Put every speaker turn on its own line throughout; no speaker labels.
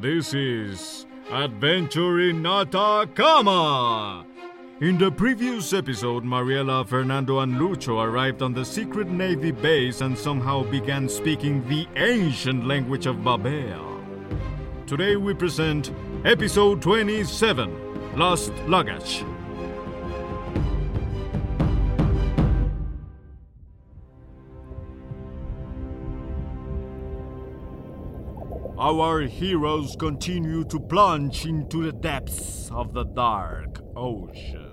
This is Adventure in Atacama! In the previous episode, Mariela, Fernando, and Lucho arrived on the secret Navy base and somehow began speaking the ancient language of Babel. Today we present episode 27 Lost Luggage. Our heroes continue to plunge into the depths of the dark ocean.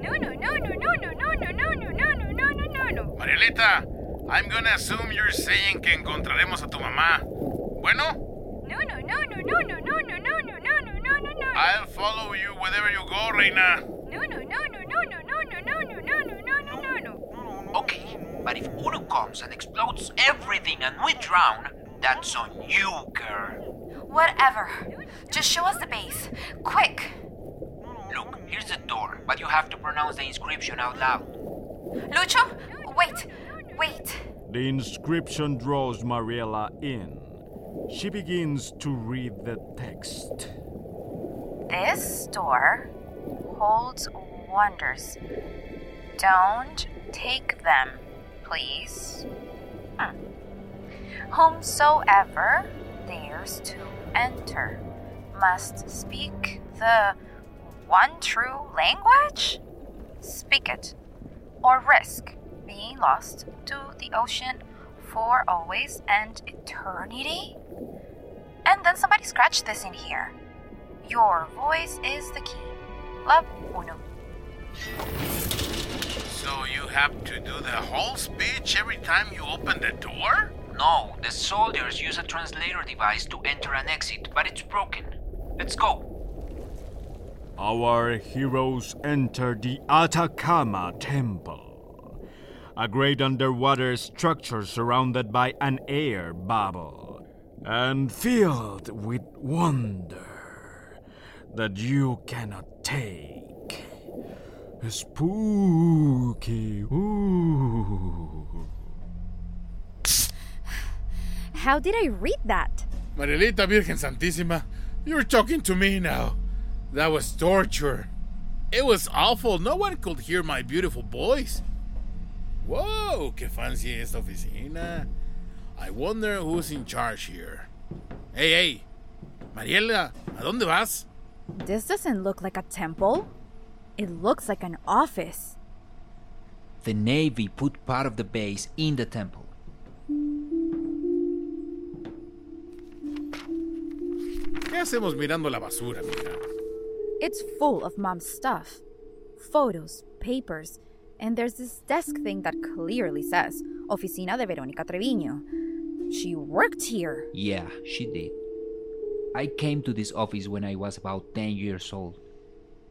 No, no, no, no, no, no, no, no, no, no, no, no, no, no, no, no.
Marielita, I'm gonna assume you're saying que encontraremos a tu mamá. Bueno,
No, no, no, no, no, no, no, no, no, no, no, no, no, no, no.
I'll follow you wherever you go, Reina.
No, no, no, no, no, no, no, no, no, no, no, no, no, no, no. no.
Okay, but if Uno comes and explodes everything and we drown, that's on you, girl.
Whatever. Just show us the base. Quick!
Look, here's the door, but you have to pronounce the inscription out loud.
Lucho? Wait! Wait!
The inscription draws Mariela in. She begins to read the text.
This door holds wonders. Don't take them, please. Hmm. Whomsoever dares to enter must speak the one true language? Speak it, or risk being lost to the ocean for always and eternity? And then somebody scratched this in here. Your voice is the key. Love Uno.
So you have to do the whole speech every time you open the door?
No, the soldiers use a translator device to enter and exit, but it's broken. Let's go.
Our heroes enter the Atacama Temple, a great underwater structure surrounded by an air bubble and filled with wonder that you cannot take. Spooky. Ooh.
How did I read that?
Marielita Virgen Santísima, you're talking to me now. That was torture. It was awful. No one could hear my beautiful voice. Whoa, qué fancy esta oficina. I wonder who's in charge here. Hey, hey, Mariela, ¿a dónde vas?
This doesn't look like a temple. It looks like an office.
The Navy put part of the base in the temple.
¿Qué hacemos mirando la basura, mija?
It's full of mom's stuff photos, papers, and there's this desk thing that clearly says Oficina de Verónica Treviño. She worked here.
Yeah, she did. I came to this office when I was about 10 years old.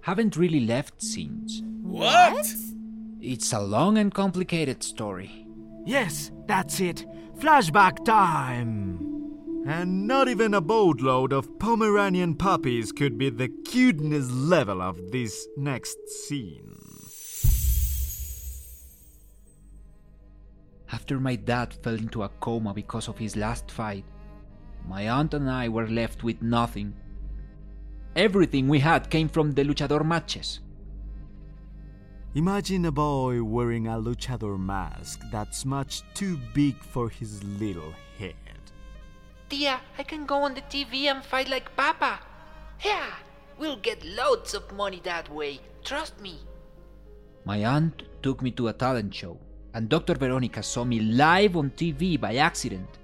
Haven't really left since.
What?
It's a long and complicated story.
Yes, that's it. Flashback time. And not even a boatload of Pomeranian puppies could be the cuteness level of this next scene.
After my dad fell into a coma because of his last fight, my aunt and I were left with nothing. Everything we had came from the luchador matches.
Imagine a boy wearing a luchador mask that's much too big for his little head.
Tia, I can go on the TV and fight like Papa. Yeah, we'll get loads of money that way. Trust me.
My aunt took me to a talent show, and Dr. Veronica saw me live on TV by accident.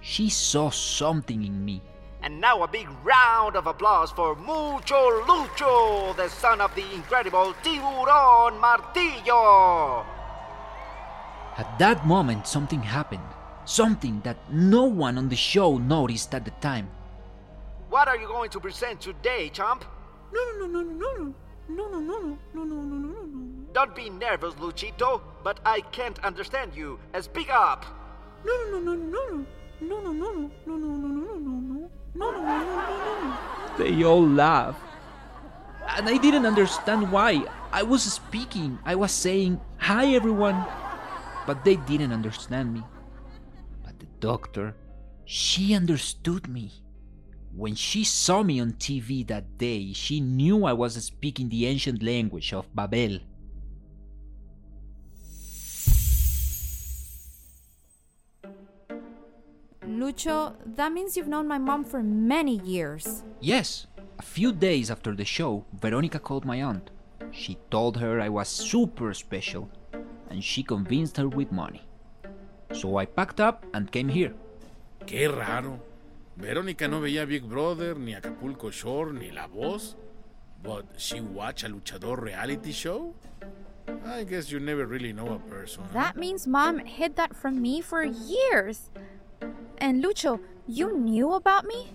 She saw something in me.
And now a big round of applause for Mucho Lucho, the son of the incredible Tiburon Martillo.
At that moment, something happened. Something that no one on the show noticed at the time.
What are you going to present today, chump?
No, no, no, no, no, no, no, no, no, no, no, no, no, no.
Don't be nervous, Luchito, but I can't understand you. Speak up.
No, no, no, no, no, no, no, no, no, no, no, no, no, no, no, no, no, no, no.
They all laughed. And I didn't understand why. I was speaking, I was saying, Hi everyone. But they didn't understand me. Doctor, she understood me. When she saw me on TV that day, she knew I was speaking the ancient language of Babel.
Lucho, that means you've known my mom for many years.
Yes, a few days after the show, Veronica called my aunt. She told her I was super special, and she convinced her with money. So I packed up and came here.
Qué raro. Verónica no veía Big Brother, ni Acapulco Shore, ni La Voz. But she watch a luchador reality show? I guess you never really know a person.
That means mom hid that from me for years. And Lucho, you knew about me?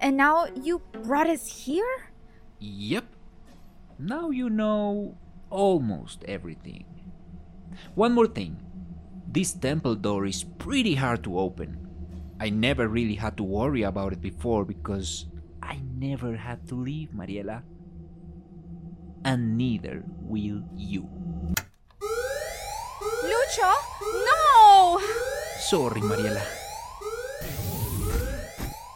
And now you brought us here?
Yep. Now you know almost everything. One more thing. This temple door is pretty hard to open. I never really had to worry about it before because I never had to leave, Mariela. And neither will you.
Lucho, no!
Sorry, Mariela.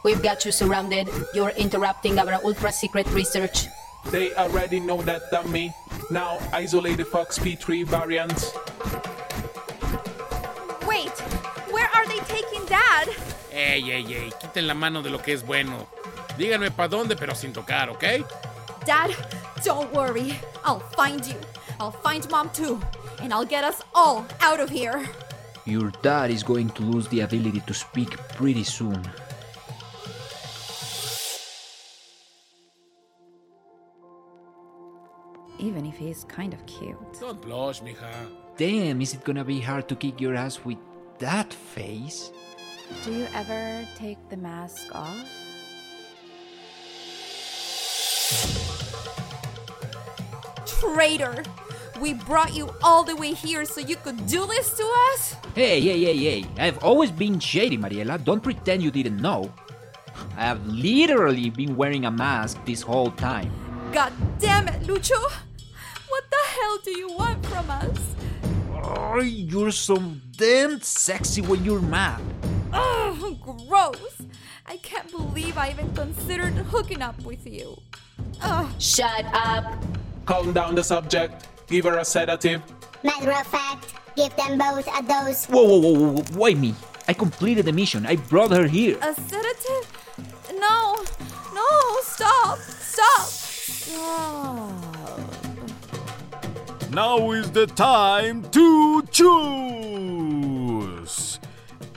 We've got you surrounded. You're interrupting our ultra secret research.
They already know that dummy. Now isolate the Fox P3 variants.
Dad?
Ey, ey, ey, quiten la mano de lo que es bueno. Díganme para dónde, pero sin tocar, ¿ok?
Dad, don't worry. I'll find you. I'll find Mom too. And I'll get us all out of here.
Your dad is going to lose the ability to speak pretty soon.
Even if he's kind of cute.
Don't blush, mija.
Damn, is it gonna be hard to kick your ass with that face?
Do you ever take the mask off?
Traitor! We brought you all the way here so you could do this to us?
Hey, hey, hey, hey, I've always been shady, Mariela. Don't pretend you didn't know. I have literally been wearing a mask this whole time.
God damn it, Lucho! What the hell do you want from us?
Oh, you're so damn sexy when you're mad.
Ugh, gross! I can't believe I even considered hooking up with you. Ugh.
Shut up.
Calm down the subject. Give her a sedative.
Matter of fact, give them both a dose.
Whoa, whoa, whoa, whoa, wait me. I completed the mission. I brought her here.
A sedative? No, no, stop, stop, stop.
Now is the time to choose.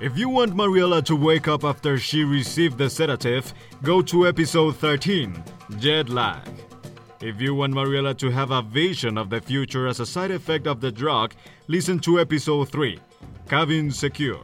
If you want Mariela to wake up after she received the sedative, go to episode 13 Jet Lag. If you want Mariela to have a vision of the future as a side effect of the drug, listen to episode 3 Cabin Secure.